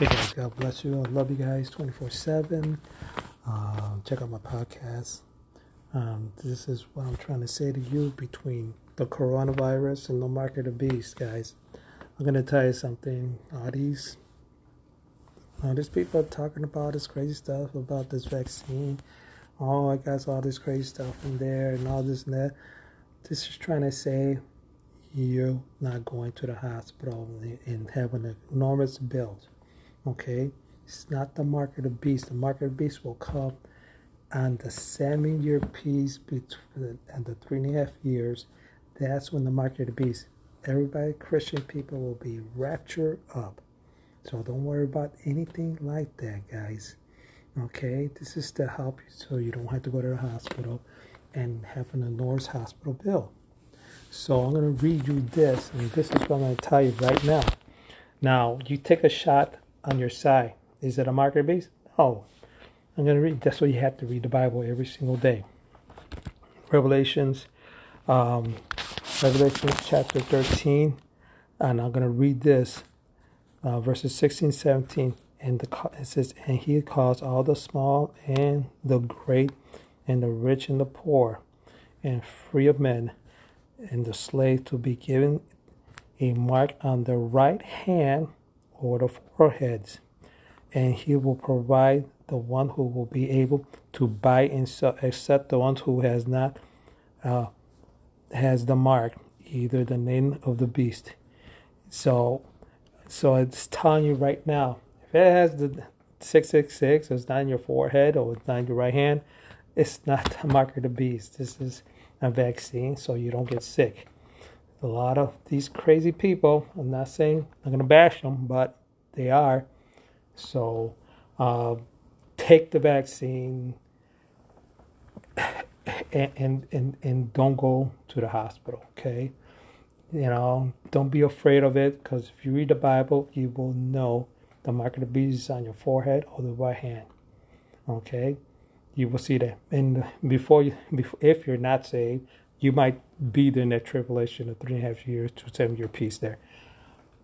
Hey guys, God bless you. I love you guys 24 7. Uh, check out my podcast. Um, this is what I'm trying to say to you between the coronavirus and the mark of the beast, guys. I'm going to tell you something. All these, all these people talking about this crazy stuff about this vaccine. Oh, I got all this crazy stuff in there and all this and that. This is trying to say you're not going to the hospital and having an enormous bill. Okay? It's not the mark of the beast. The mark of the beast will come on the seven year peace between and the three and a half years. That's when the mark of the beast. Everybody, Christian people, will be raptured up. So don't worry about anything like that, guys. Okay? This is to help you so you don't have to go to the hospital and have an enormous hospital bill. So I'm going to read you this, and this is what I'm going to tell you right now. Now, you take a shot on your side. Is it a marker base? No. I'm going to read. That's why you have to read the Bible every single day. Revelations, um, Revelations chapter 13, and I'm going to read this, uh, verses 16, 17. And the, it says, And he calls all the small and the great, and the rich and the poor, and free of men and the slave to be given a mark on the right hand or the foreheads, and he will provide the one who will be able to buy and sell, except the one who has not uh, has the mark, either the name of the beast. So, so it's telling you right now, if it has the six six six, it's not in your forehead or it's not in your right hand, it's not the mark of the beast. This is a vaccine so you don't get sick. A lot of these crazy people, I'm not saying I'm going to bash them, but they are. So uh, take the vaccine and, and, and, don't go to the hospital, okay? You know, don't be afraid of it because if you read the Bible, you will know the mark of the beast is on your forehead or the right hand, okay? you will see that. And before you, if you're not saved, you might be there in that tribulation of three and a half years to seven year peace there.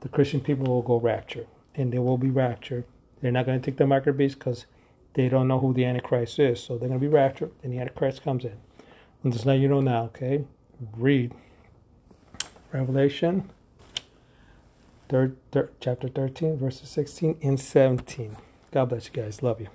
The Christian people will go rapture, and they will be raptured. They're not going to take the mark of beast because they don't know who the Antichrist is. So they're going to be raptured, and the Antichrist comes in. And just let you know now, okay? Read Revelation, third, chapter 13, verses 16 and 17. God bless you guys. Love you.